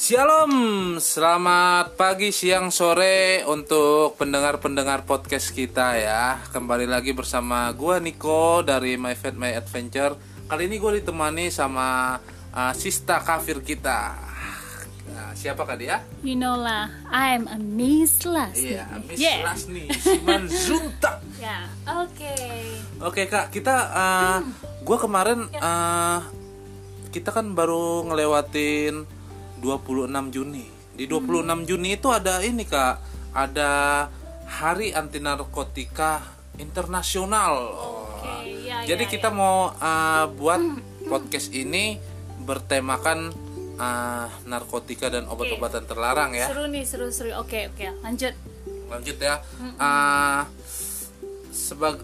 Shalom, selamat pagi, siang, sore untuk pendengar-pendengar podcast kita ya. Kembali lagi bersama gua Niko dari My Fat My Adventure. Kali ini gue ditemani sama uh, Sista Kafir kita. Nah, siapa kak dia? You know lah, I'm a Miss Lasni. Iya, Miss Yeah. Lasni Simanjuntak. Ya, oke. Oke kak, kita uh, gue kemarin uh, kita kan baru ngelewatin 26 Juni. Di 26 Juni itu ada ini kak, ada Hari Anti Narkotika Internasional. Oke, ya, Jadi ya, kita mau uh, buat podcast ini bertemakan uh, narkotika dan obat-obatan terlarang ya. Seru nih, seru-seru. Oke, oke, lanjut. lanjut ya Ah, sebag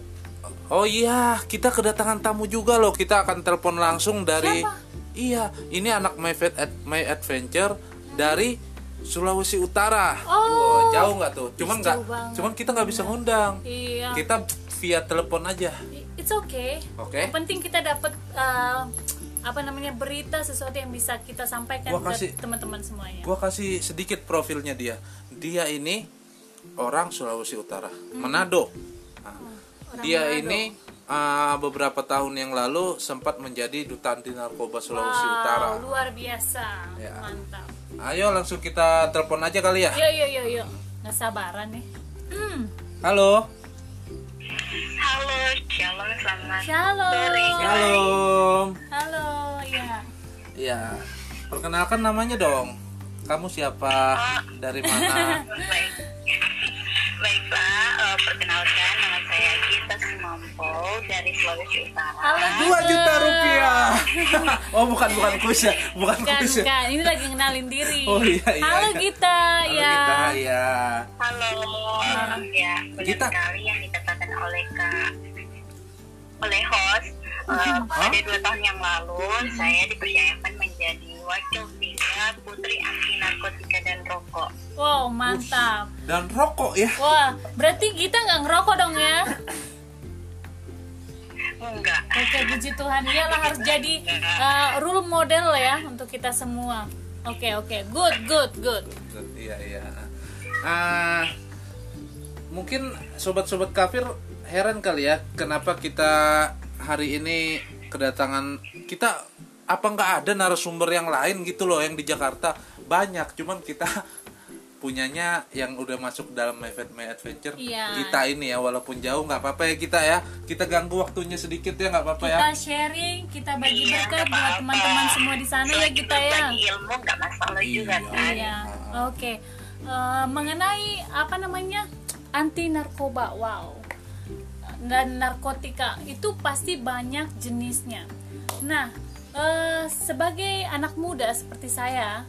oh iya kita kedatangan tamu juga loh kita akan telepon langsung dari Siapa? Iya ini anak my Fat Ad- my adventure dari Sulawesi Utara Oh. Wah, jauh nggak tuh cuman nggak cuman kita nggak bisa ngundang Iya. kita via telepon aja It's okay. Oke. Yang penting kita dapat eh, apa namanya berita sesuatu yang bisa kita sampaikan Gua kasih- ke teman-teman semuanya. gua kasih sedikit profilnya dia dia ini orang Sulawesi Utara Manado Nah, Hmm. Orang dia Manado. ini uh, beberapa tahun yang lalu sempat menjadi duta anti narkoba Sulawesi Wow, Utara. luar biasa. Ya. Mantap. Ayo langsung kita telepon aja kali ya. Yuk, yuk, yuk, yuk. Nggak sabaran nih. Hmm. Halo. Halo, shalom, selamat Shalom. sore. Shalom. Halo, ya. Ya. Perkenalkan namanya dong. Kamu siapa? Dari mana? Baik, baik Pak, Eh, perkenalkan dari Sulawesi Utara. Halo, Dua Gita. juta rupiah. oh bukan bukan kuis ya, bukan Bukan, kuis ya. bukan. Ini lagi ngenalin diri. Oh, iya, iya, Halo iya. Gita, Halo ya. Gita, ya. Halo, ya benar Gita. sekali yang dikatakan oleh Kak oleh host. Eh, pada dua tahun yang lalu, saya dipercayakan menjadi wakil tiga Putri Anti Narkotika dan Rokok. Wow, mantap. Dan rokok ya. Wah, berarti Gita nggak ngerokok dong ya? Enggak. Oke, puji Tuhan. Iyalah harus jadi uh, role model ya untuk kita semua. Oke, oke. Good, good, good. Iya iya. Ah, mungkin sobat-sobat kafir heran kali ya kenapa kita hari ini kedatangan kita apa nggak ada narasumber yang lain gitu loh yang di Jakarta banyak cuman kita punyanya yang udah masuk dalam My Fat My Adventure Iya. kita ini ya walaupun jauh nggak apa-apa ya kita ya kita ganggu waktunya sedikit ya nggak apa-apa ya Kita sharing, kita bagi Iya, berkat buat teman-teman semua di sana ya kita ya. ilmu nggak masalah juga Iya. kan. Iya, oke. Eh, mengenai apa namanya anti narkoba, wow, dan narkotika itu pasti banyak jenisnya. Nah, eh, sebagai anak muda seperti saya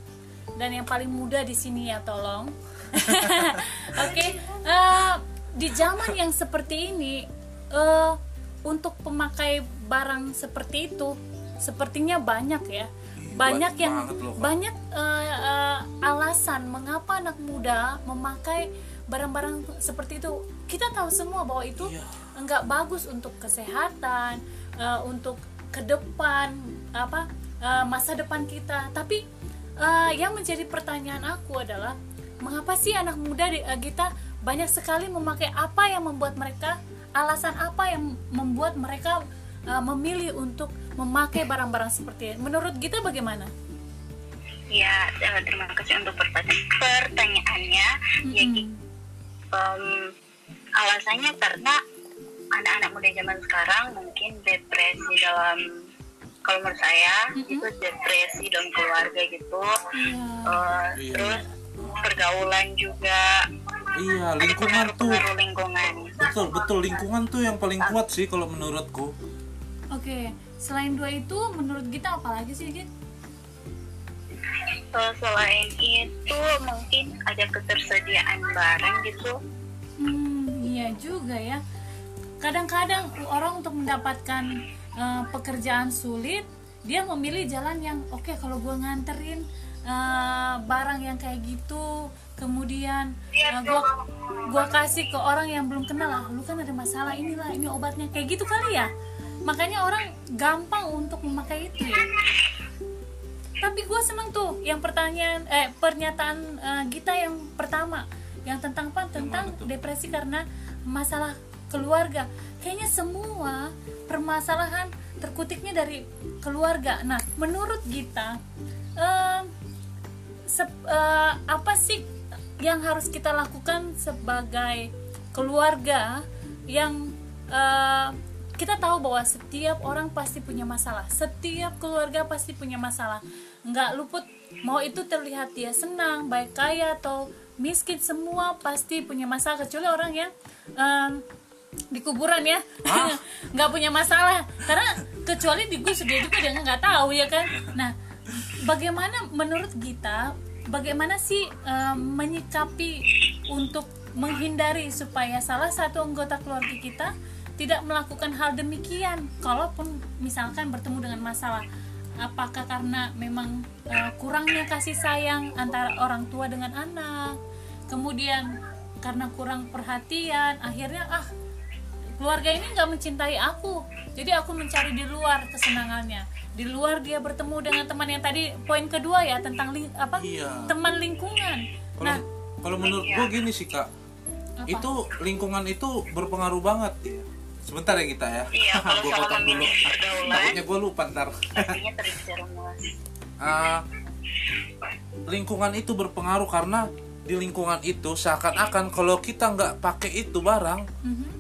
dan yang paling muda di sini ya tolong, oke, eh, di zaman yang seperti ini, eh, untuk pemakai barang seperti itu, sepertinya banyak ya, banyak banyak yang loh, banyak eh, eh, alasan mengapa anak muda memakai barang-barang seperti itu. Kita tahu semua bahwa itu Iya. enggak bagus untuk kesehatan, eh, untuk ke depan apa eh, masa depan kita. Tapi eh, yang menjadi pertanyaan aku adalah mengapa sih anak muda di- eh, kita banyak sekali memakai apa yang membuat mereka alasan apa yang membuat mereka eh, memilih untuk memakai barang-barang seperti ini. Menurut kita bagaimana? Ya, terima kasih untuk pertanyaan pertanyaannya. Ya, Mm-mm. gi- em, alasannya karena anak-anak muda zaman sekarang mungkin depresi dalam kalau menurut saya itu depresi dalam keluarga gitu. Iya. Eh, Iya. Terus pergaulan juga iya lingkungan tuh lingkungan. betul betul lingkungan tuh yang paling kuat sih kalau menurutku Oke, selain dua itu menurut kita apa lagi sih, Git? Eh, selain itu mungkin ada ketersediaan barang gitu. Hmm, iya juga ya. Kadang-kadang orang untuk mendapatkan eh, pekerjaan sulit, dia memilih jalan yang oke kalau gue nganterin eh, barang yang kayak gitu, kemudian eh, gua gua kasih ke orang yang belum kenal lah, lu kan ada masalah inilah, ini obatnya kayak gitu kali ya. Makanya orang gampang untuk memakai itu ya. tapi gue seneng tuh yang pertanyaan eh pernyataan Gita yang pertama yang tentang apa tentang depresi karena masalah keluarga. Kayaknya semua permasalahan terkutiknya dari keluarga. Nah menurut Gita em, sep- eh, apa sih yang harus kita lakukan sebagai keluarga yang eh, kita tahu bahwa setiap orang pasti punya masalah. Setiap keluarga pasti punya masalah. Nggak luput mau itu terlihat dia senang baik kaya atau miskin semua pasti punya masalah kecuali orang yang em, di kuburan ya. Nggak punya masalah. Karena kecuali di Gus dia juga dia nggak tahu ya kan? Nah bagaimana menurut kita bagaimana sih eh, menyikapi untuk menghindari supaya salah satu anggota keluarga kita tidak melakukan hal demikian? Kalaupun misalkan bertemu dengan masalah apakah karena memang eh, kurangnya kasih sayang antara orang tua dengan anak? Kemudian karena kurang perhatian akhirnya ah keluarga ini nggak mencintai aku. Jadi aku mencari di luar kesenangannya. Di luar dia bertemu dengan teman yang tadi poin kedua ya tentang ling- apa? Iya. teman lingkungan. Kalau nah kalau menurut gue gini sih kak. Apa? itu lingkungan itu berpengaruh banget ya sebentar ya kita ya. Iya, kalau gue potong dulu. Takutnya gue lupa ntar. Ah, lingkungan itu berpengaruh karena di lingkungan itu seakan-akan kalau kita nggak pakai itu barang Mhm.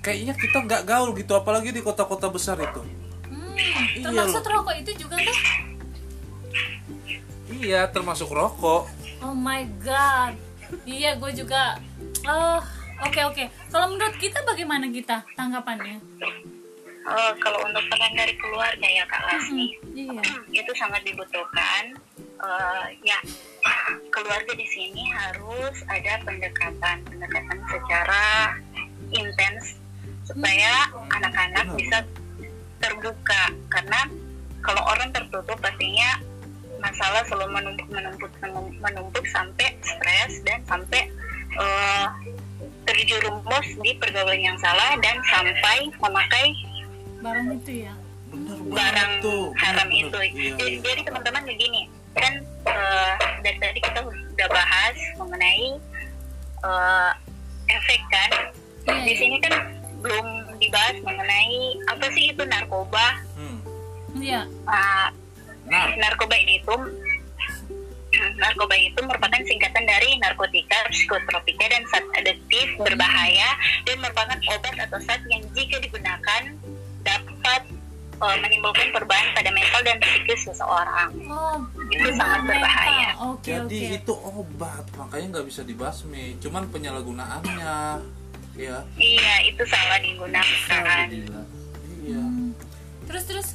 Kayaknya kita nggak gaul gitu apalagi di kota-kota besar itu. Hmm, Iya termaksud loh. rokok itu juga tuh? Iya termasuk rokok. Oh my god. Iya gue juga. Oh oke oke. Kalau menurut kita bagaimana kita tanggapannya? Eh, kalau untuk peran dari keluarga ya kak Lasmi iya. Itu sangat dibutuhkan. Eh, ya keluarga di sini harus ada pendekatan pendekatan secara intens supaya anak-anak bisa terbuka karena kalau orang tertutup pastinya masalah selalu menumpuk menumpuk menumpuk, menumpuk sampai stres dan sampai eh, terjerumus di pergaulan yang salah dan sampai memakai barang itu ya barang tuh haram itu. iya, Jadi, iya. jadi teman-teman begini, kan eh, dari tadi kita udah bahas mengenai eh, efek kan. Iya, Di sini kan belum dibahas mengenai apa sih itu narkoba. Hmm. nah narkoba itu narkoba itu merupakan singkatan dari narkotika, psikotropika, dan zat adiktif berbahaya dan merupakan obat atau zat yang jika digunakan dapat eh, menimbulkan perubahan pada mental dan psikis seseorang. oh Itu sangat berbahaya. oke jadi oke itu obat makanya nggak bisa dibasmi cuman penyalahgunaannya ya Iya, itu salah digunakan. Iya. Terus terus.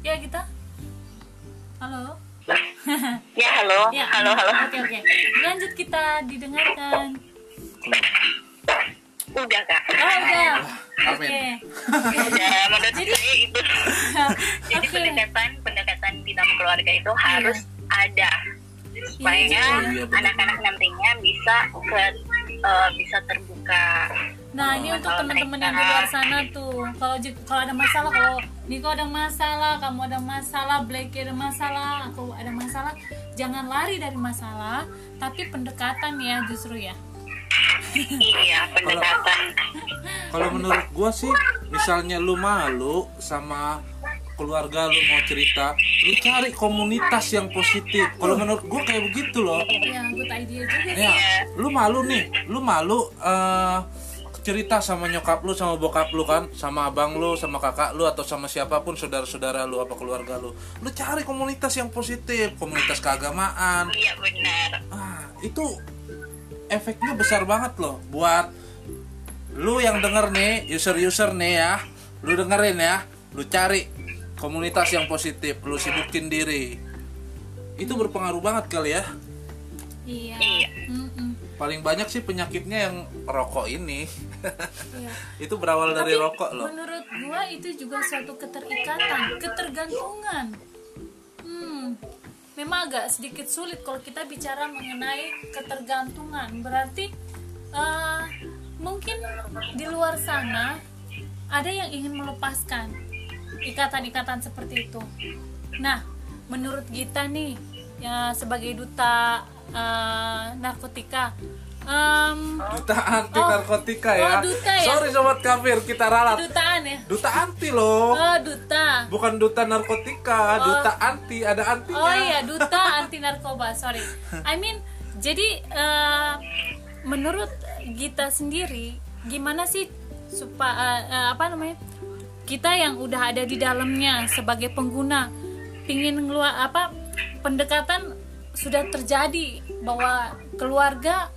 Ya kita halo? Ya, halo. ya. Halo, halo. oke oke. Lanjut kita didengarkan. Udah, Kak. oh udah. Amin. oke. Udah, menurut saya itu. Jadi oke. pendekatan pendekatan di dalam keluarga itu harus ada. Supaya Iya, iya, benar. anak-anak nantinya bisa ke eh, bisa terbuka. Nah ini untuk teman-teman yang di luar sana tuh, kalau kalau ada masalah, kalau Niko ada masalah, kamu ada masalah, Blackie ada masalah, aku ada masalah, jangan lari dari masalah, tapi pendekatan ya justru ya. iya, pendekatan. kalau menurut gua sih misalnya lu malu sama keluarga lu mau cerita lu cari komunitas yang positif. Kalau menurut gua kayak begitu loh. Ya good idea juga sih. ya lu malu nih lu malu eh, cerita sama nyokap lu sama bokap lu kan sama abang lu sama kakak lu atau sama siapa pun saudara-saudara lu apa keluarga lu. Lu cari komunitas yang positif komunitas keagamaan. Iya, benar. ah itu efeknya besar banget loh buat lu yang denger nih user-user nih ya. Lu dengerin ya lu cari komunitas yang positif lu sibukin diri itu berpengaruh banget kali ya Iya. Iya. Paling banyak sih penyakitnya yang rokok ini Iya. itu berawal dari Tapi rokok loh menurut gua itu juga suatu keterikatan, ketergantungan. Hmm, memang agak sedikit sulit kalau kita bicara mengenai ketergantungan. Berarti eh, mungkin di luar sana ada yang ingin melepaskan ikatan-ikatan seperti itu. Nah, menurut Gita nih, ya sebagai duta eh, narkotika, em, duta anti Oh. narkotika Oh, ya. duta ya? Sorry sobat kafir, kita ralat. dutaan ya? Duta anti loh. Oh, duta. Bukan duta narkotika, duta anti, ada antinya. Oh iya, duta anti narkoba. Sorry. I mean, jadi eh, menurut Gita sendiri, gimana sih supaya apa namanya? Kita yang udah ada di dalamnya sebagai pengguna pingin ngeluar apa pendekatan sudah terjadi bahwa keluarga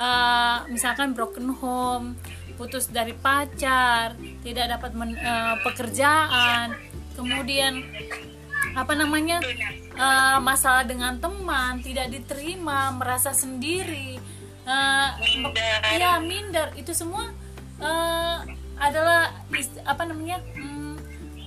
eh, misalkan broken home, putus dari pacar, tidak dapat men- eh, pekerjaan, kemudian apa namanya eh, masalah dengan teman tidak diterima merasa sendiri eh, Minder. ya minder itu semua eh, adalah apa namanya hmm,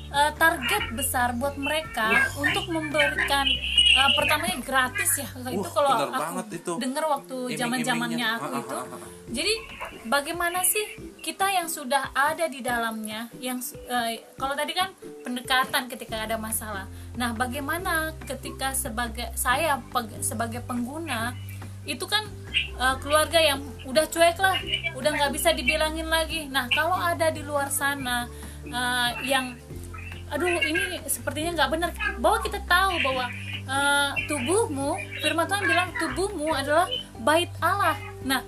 eh, target besar buat mereka untuk memberikan eh, pertamanya gratis ya itu Wah, kalau aku itu. dengar waktu zaman zamannya aku Ah, ah, itu ah, ah. jadi bagaimana sih kita yang sudah ada di dalamnya, yang eh, kalau tadi kan pendekatan ketika ada masalah. Nah, bagaimana ketika sebagai saya sebagai pengguna itu kan eh, keluarga yang udah cuek lah, udah nggak bisa dibilangin lagi. Nah, kalau ada di luar sana eh, yang aduh ini sepertinya nggak benar. Bahwa kita tahu bahwa eh, tubuhmu firman Tuhan bilang tubuhmu adalah bait Allah. Nah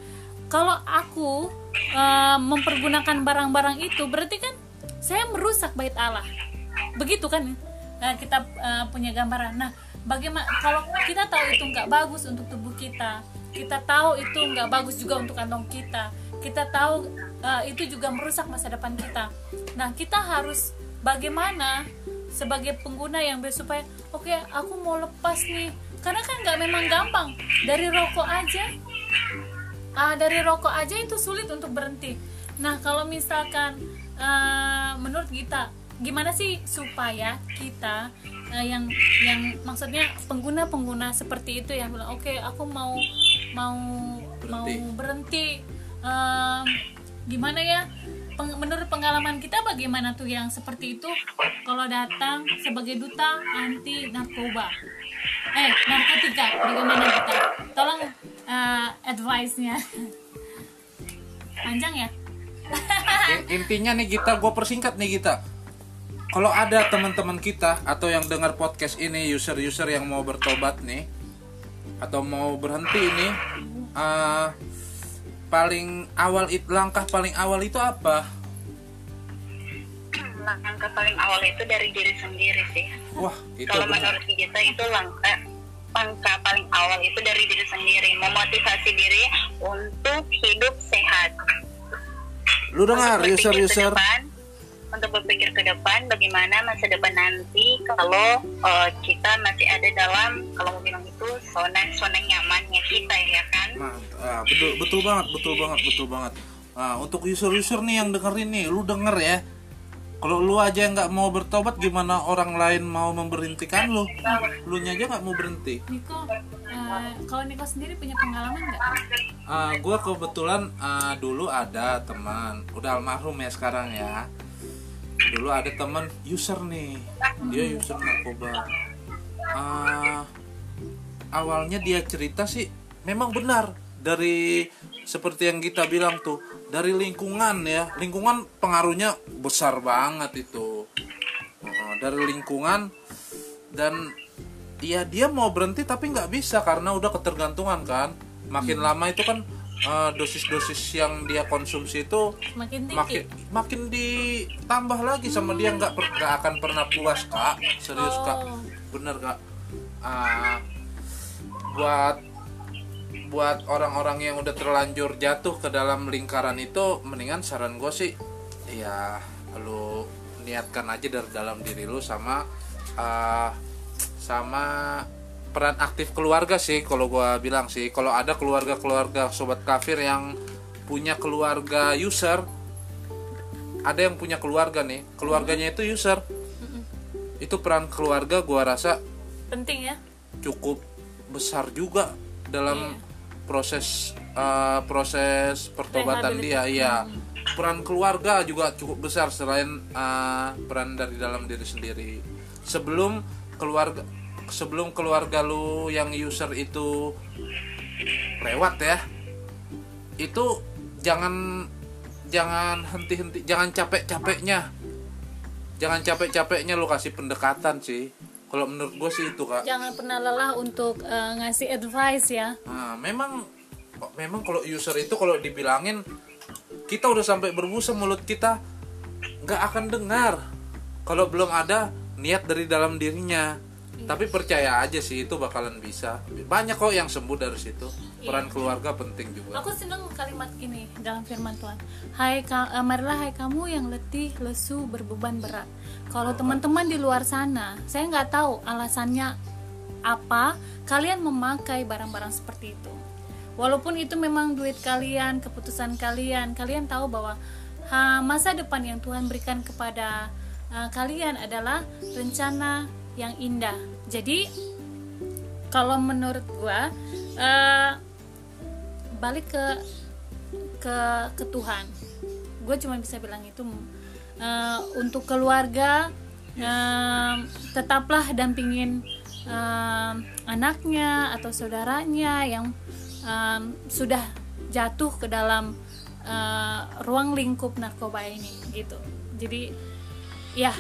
kalau aku eh, mempergunakan barang-barang itu berarti kan saya merusak bait Allah. Begitu kan Nah, kita eh, punya gambaran. Nah bagaimana kalau kita tahu itu nggak bagus untuk tubuh kita kita tahu itu nggak bagus juga untuk kantong kita kita tahu eh, itu juga merusak masa depan kita. Nah kita harus bagaimana sebagai pengguna yang supaya oke aku mau lepas nih. Karena kan nggak memang gampang. Dari rokok aja ah dari rokok aja itu sulit untuk berhenti. Nah kalau misalkan eh, menurut kita gimana sih supaya kita eh, yang yang maksudnya pengguna pengguna seperti itu yang bilang oke aku mau mau mau Berhenti. berhenti. Em, gimana ya? Peng- menurut pengalaman kita bagaimana tuh yang seperti itu? Kalau datang sebagai duta anti narkoba. Eh narkotika bagaimana kita tolong eh, advice-nya. Panjang ya? In- intinya nih kita gue persingkat nih kita kalau ada teman-teman kita atau yang dengar podcast ini user-user yang mau bertobat nih atau mau berhenti ini eh, paling awal it, langkah paling awal itu apa? Langkah paling awal itu dari diri sendiri sih. Wah itu kalau menurut kita itu langkah langkah paling awal itu dari diri sendiri memotivasi diri untuk hidup sehat. Lu dengar user-user untuk berpikir ke depan bagaimana masa depan nanti kalau eh, kita masih ada dalam kalau mau bilang itu zona zona nyamannya kita ya kan? Mant- ah, betul betul banget betul banget betul banget. Nah, untuk user-user nih yang dengerin nih lu denger ya. Kalau lu aja nggak mau bertobat gimana orang lain mau memberhentikan lu? Lu nya aja nggak mau berhenti. Niko eh, kalau Niko sendiri punya pengalaman nggak? Ah, gua kebetulan ah, dulu ada teman. Udah almarhum ya sekarang ya dulu ada teman user nih. Dia user narkoba. Ah, awalnya dia cerita sih memang benar. Dari seperti yang kita bilang tuh dari lingkungan ya. Lingkungan pengaruhnya besar banget itu. Oh, dari lingkungan dan ya dia mau berhenti tapi nggak bisa karena udah ketergantungan kan. Makin lama itu kan eh, dosis-dosis yang dia konsumsi itu makin tinggi? makin makin ditambah lagi sama dia nggak per- nggak akan pernah puas kak. Serius kak. Oh. bener kak. Ah, buat buat orang-orang yang udah terlanjur jatuh ke dalam lingkaran itu mendingan saran gue sih ya lu niatkan aja dari dalam diri lu sama ah, sama peran aktif keluarga sih kalau gua bilang sih. Kalau ada keluarga-keluarga sobat kafir yang punya keluarga user ada yang punya keluarga nih. Keluarganya itu user. Itu peran keluarga gua rasa penting ya. cukup besar juga dalam proses uh, proses pertobatan dia ya peran keluarga juga cukup besar selain uh, peran dari dalam diri sendiri. Sebelum keluarga sebelum keluarga lu yang user itu lewat ya itu jangan jangan henti-henti jangan capek-capeknya. Jangan capek-capeknya lu kasih pendekatan sih. Kalau menurut gue sih itu kak. Jangan pernah lelah untuk eh, ngasih advice ya. Nah, memang memang kalau user itu kalau dibilangin kita udah sampai berbusa mulut kita nggak akan dengar. Kalau belum ada niat dari dalam dirinya. Tapi percaya aja sih itu bakalan bisa. Banyak kok yang sembuh dari situ. Peran keluarga penting juga. Aku senang kalimat ini dalam firman Tuhan. Hai ka- eh, marilah hai kamu yang letih, lesu, berbeban berat. Kalau teman-teman di luar sana, saya nggak tahu alasannya apa kalian memakai barang-barang seperti itu. Walaupun itu memang duit kalian, keputusan kalian, kalian tahu bahwa ha, masa depan yang Tuhan berikan kepada eh, kalian adalah rencana yang indah. Jadi kalau menurut gua eh, balik ke ke ke Tuhan. Gue cuma bisa bilang itu eh, untuk keluarga eh, tetaplah dampingin eh, anaknya atau saudaranya yang eh, sudah jatuh ke dalam eh, ruang lingkup narkoba ini gitu. Jadi ya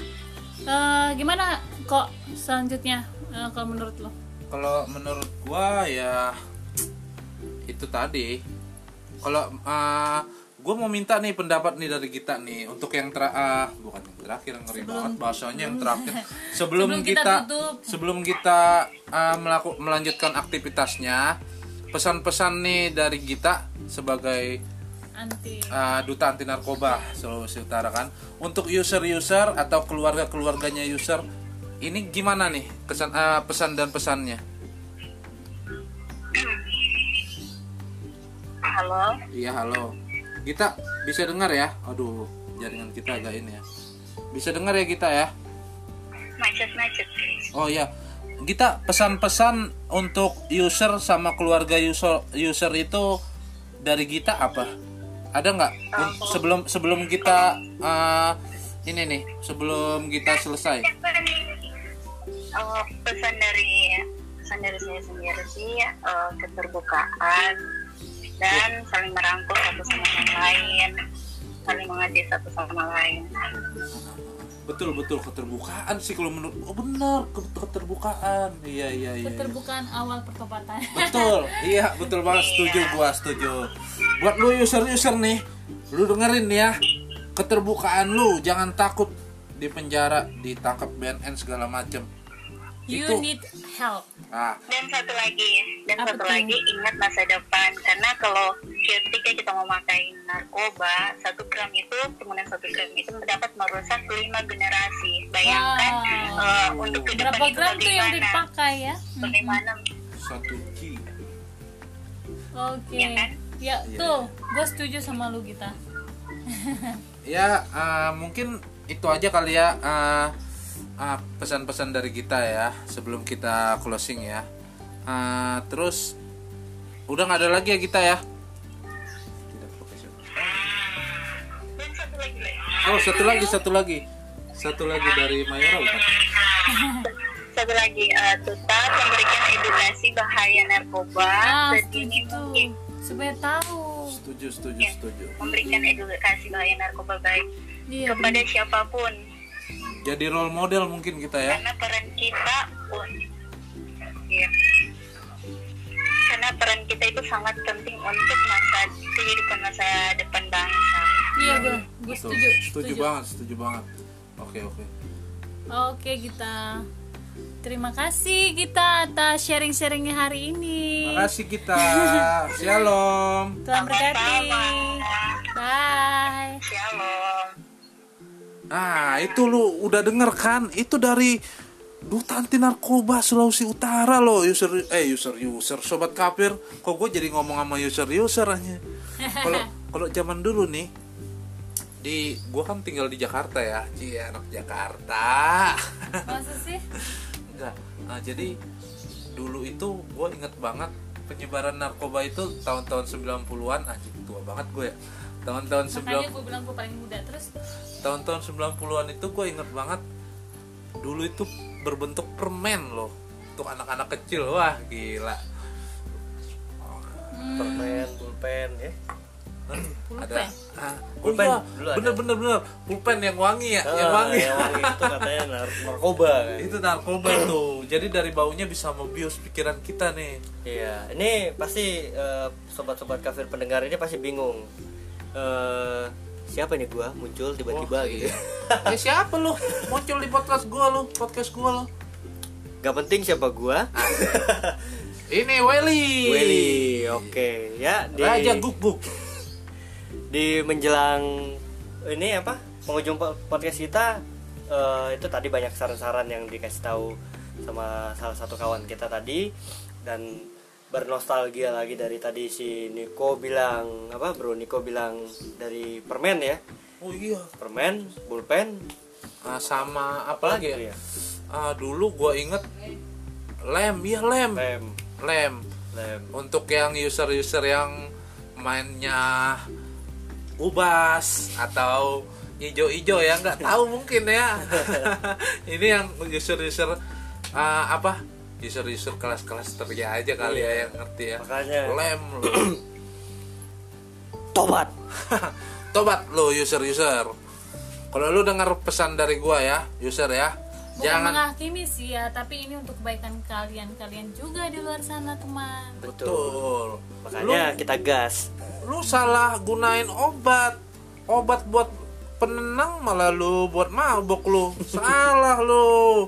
eh, gimana kok selanjutnya eh, kalau menurut lo Kalau menurut gua ya itu tadi. Kalau uh, gue mau minta nih pendapat nih dari kita nih untuk yang ter ah, bukan yang terakhir ngeri banget bahasanya yang terakhir sebelum, Sebelum kita kita, tutup. sebelum kita uh, melaku, melanjutkan aktivitasnya pesan-pesan nih dari kita sebagai anti uh, duta anti narkoba Sulawesi Utara kan untuk user-user atau keluarga-keluarganya user ini gimana nih kesan uh, pesan dan pesannya? Halo, iya halo. Kita bisa dengar ya? Aduh jaringan kita agak ini ya. Bisa dengar ya kita ya? Macet-macet. oh ya kita pesan-pesan untuk user sama keluarga user user itu dari kita apa? Ada nggak? Sebelum sebelum kita uh, ini nih sebelum kita selesai Oh, pesan dari pesan dari saya sendiri sih eh, keterbukaan dan saling merangkul satu sama lain, saling mengerti satu sama lain. betul betul. Keterbukaan sih kalau menurut oh benar ke- keterbukaan. Iya iya iya iya. keterbukaan awal pertobatan. Betul. Iya betul banget. Setuju gua setuju. Buat lu user user nih lu dengerin ya keterbukaan lu. Jangan takut di penjara ditangkap BNN segala macem you Itu. need help nah Dan satu lagi, dan Apa satu tuh? lagi ingat masa depan karena kalau ketika kita memakai narkoba satu gram itu kemudian satu gram itu dapat merusak lima generasi. Bayangkan Wow. eh, untuk ke depan berapa itu gram tuh yang dipakai ya Bagaimana? satu G oke Iya kan? ya Iya, tuh gue setuju sama lu kita ya uh, mungkin itu aja kali ya uh, uh, pesan-pesan dari kita ya sebelum kita closing ya. Uh, terus udah nggak ada lagi ya kita ya? Oh satu lagi satu lagi. Satu lagi dari Mayora bukan? Satu lagi eh, tetap memberikan edukasi bahaya narkoba. Ah sedini mungkin supaya tahu. Setuju setuju Ya. setuju. memberikan edukasi bahaya narkoba baik iya kepada siapa pun jadi role model mungkin kita ya. Karena peran kita pun ya karena peran kita itu sangat penting untuk masa kehidupan masa depan bangsa. Iya gue gue Betul. setuju setuju banget setuju banget. Oke oke. Oke kita terima kasih kita atas sharing-sharingnya hari ini. Makasih kita. Shalom. Tuhan berkati Nah, itu lu udah denger kan? Itu dari Duta Anti Narkoba Sulawesi Utara loh, user eh user user sobat kafir. Kok gue jadi ngomong sama user user aja. Kalau kalau zaman dulu nih di gua kan tinggal di Jakarta ya. Cie, anak Jakarta. masa sih Enggak. Nah, jadi dulu itu gue inget banget penyebaran narkoba itu tahun-tahun 90-an anjing tua banget gue ya. Tahun-tahun 90 makanya gue bilang gue paling muda terus? Tahun-tahun 90-an itu gue inget banget dulu itu berbentuk permen loh untuk anak-anak kecil. Wah gila. Permen pulpen ya? Ada ah, Pulpen, iya, bener bener bener pulpen yang wangi ya Ah, yang wangi yang wangi. itu katanya nar- narkoba kan? Itu narkoba tuh jadi dari baunya bisa membius pikiran kita nih. Iya, ini pasti eh, sobat-sobat kafir pendengar ini pasti bingung. Eh, siapa nih gua muncul tiba-tiba Wah, gitu. iya. eh siapa lu? Muncul di podcast gua lu podcast gua lu. Gak penting siapa gua. ini Welly Willy, oke. Ya di Raja Guk Guk di menjelang ini apa? Penghujung po- podcast kita eh, itu tadi banyak saran-saran yang dikasih tahu sama salah satu kawan kita tadi. Dan bernostalgia lagi dari tadi si Niko bilang apa bro? Niko bilang dari permen ya? Oh iya. Permen pulpen. Ah, sama apa lagi ya. Ah, dulu gua inget lem iya lem. Lem. Lem. Lem. Untuk yang user-user yang mainnya ubas atau ijo-ijo ya nggak tahu mungkin ya. Ini yang user-user ah, apa user-user kelas-kelas teriak aja kali ya yang ngerti ya. Makanya. lem lo tobat. Tobat lo user-user. Kalau lu dengar pesan dari gua ya user ya Bukan jangan menghakimi sih ya, tapi ini untuk kebaikan kalian-kalian juga di luar sana teman. betul. Betul makanya kita gas. lu salah gunain obat. Obat buat penenang malah lu buat mabok lu. Salah lu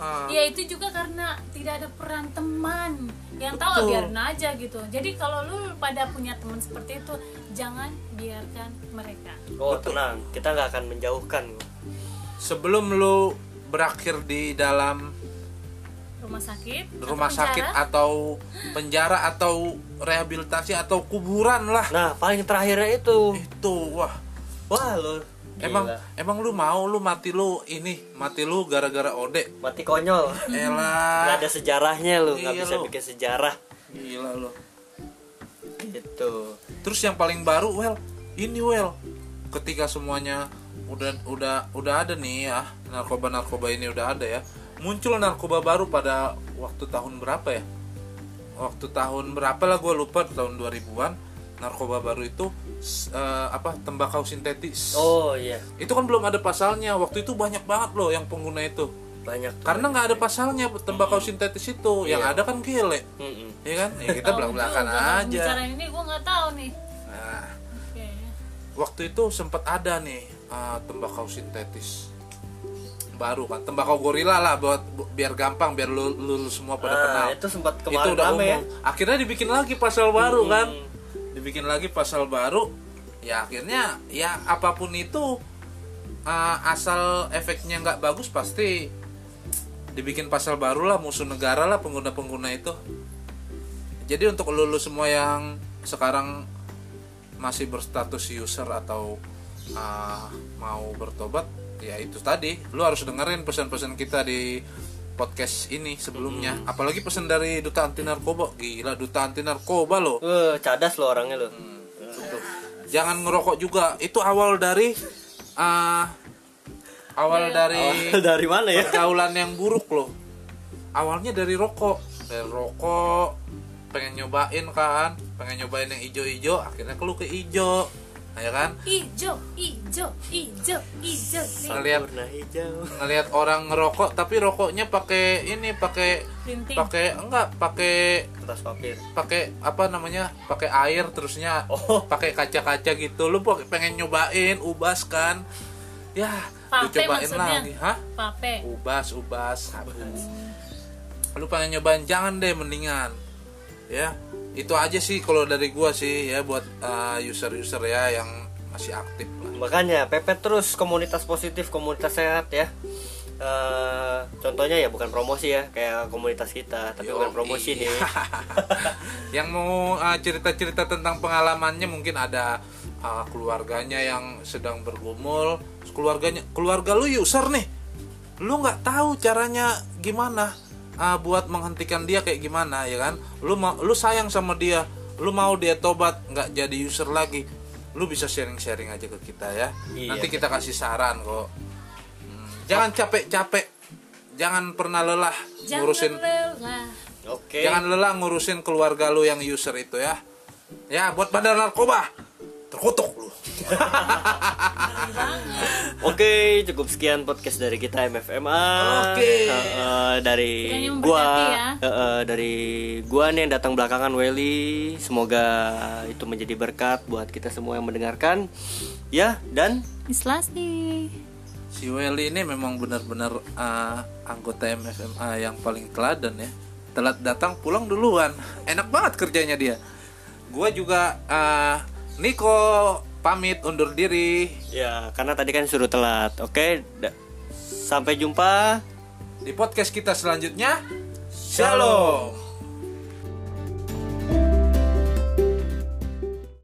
Ah, Ya itu juga karena tidak ada peran teman yang tahu Betul. biarin aja gitu. Jadi kalau lu pada punya teman seperti itu, jangan biarkan mereka. oh tenang. Kita nggak akan menjauhkan sebelum lu berakhir di dalam Rumah sakit, atau rumah sakit penjara, atau penjara atau rehabilitasi atau kuburan lah. Nah paling terakhirnya itu. Itu wah. Wah lo Gila. emang lu mau lu mati lu ini mati lu gara-gara ode. Mati konyol. Elah. Nggak ada sejarahnya lu nggak Iya, bisa lu. bikin sejarah. Gila lu. Gitu. Terus yang paling baru, well, ini well, ketika semuanya udah udah udah ada nih ya narkoba narkoba ini udah ada ya muncul narkoba baru pada waktu tahun berapa ya? Waktu tahun berapa lah gue lupa tahun 2000-an narkoba baru itu eh, apa tembakau sintetis. Oh iya. Itu kan belum ada pasalnya. Waktu itu banyak banget loh yang pengguna itu. Banyak. Karena nggak ada pasalnya tembakau sintetis itu. Yang Iya. ada kan gile. Mm-mm. ya kan? Ya kita Tahu belak belakan juga, kalau aja. Bicara ini gue nggak tahu nih. nah Oke. waktu itu sempat ada nih ah, tembakau sintetis. Baru kan tembakau gorila lah buat bu- biar gampang biar lu, lu, lu semua pada Nah, kenal. itu sempat itu kemarin udah rame ya? umum. Akhirnya dibikin lagi pasal baru Hmm. kan dibikin lagi pasal baru ya akhirnya ya apa pun itu ah, asal efeknya nggak bagus pasti dibikin pasal baru lah musuh negara lah pengguna pengguna itu. Jadi untuk lu, lu semua yang sekarang masih berstatus user atau ah, mau bertobat ya itu tadi. Lu harus dengerin pesan-pesan kita di podcast ini sebelumnya. Apalagi pesan dari duta anti narkoba. Gila duta anti narkoba lo Eh, cadas lo orangnya lo jangan ngerokok juga. Itu awal dari ah, awal dari Awal dari mana ya? pergaulan yang buruk loh. Awalnya dari rokok. Dari rokok. Pengen nyobain kan. Pengen nyobain yang ijo-ijo. Akhirnya keluh ke ijo ya kan? Ijo, ijo, ijo, ijo. Nih, ngelihat warna hijau. ngelihat orang ngerokok tapi rokoknya pakai ini pakai pakai enggak pakai kertas papir. pakai apa namanya? Pakai air terusnya. Oh. pakai kaca-kaca gitu. Lu pok- pengen nyobain ubas kan? Ya lu Pape cobain maksudnya? lagi. Hah? Pape. ubas ubas sabu lu pengen nyobain jangan deh mendingan. Ya itu aja sih kalau dari gua sih ya buat uh, user-user ya yang masih aktif lah. Makanya pepet terus komunitas positif komunitas sehat ya. Eh, contohnya ya bukan promosi ya kayak komunitas kita tapi bukan Yoi. promosi nih. Yang mau uh, cerita-cerita tentang pengalamannya mungkin ada uh, keluarganya yang sedang bergumul. Keluarganya keluarga lu user nih. Lu nggak tahu caranya gimana uh, buat menghentikan dia kayak gimana ya kan lu mau lu sayang sama dia lu mau dia tobat nggak jadi user lagi lu bisa sharing-sharing aja ke kita ya Iya. nanti kita kasih saran kok Hmm, Jangan capek-capek. Jangan pernah lelah Jangan ngurusin lelah. Oke. Jangan lelah ngurusin keluarga lu yang user itu ya. Ya, buat bandar narkoba. Terkutuk lu. Oke, cukup sekian podcast dari kita MFMA. Oke. Eh, eh, dari gua, ya. eh, eh, dari gua nih yang datang belakangan Welly. Semoga itu menjadi berkat buat kita semua yang mendengarkan. Ya, dan Islasti. Si Welly ini memang benar-benar uh, anggota MFMA yang paling teladan ya. Telat datang pulang duluan. Enak banget kerjanya dia. Gua juga uh, Niko pamit undur diri ya karena tadi kan suruh telat. Oke, sampai jumpa. di podcast kita selanjutnya. Shalom.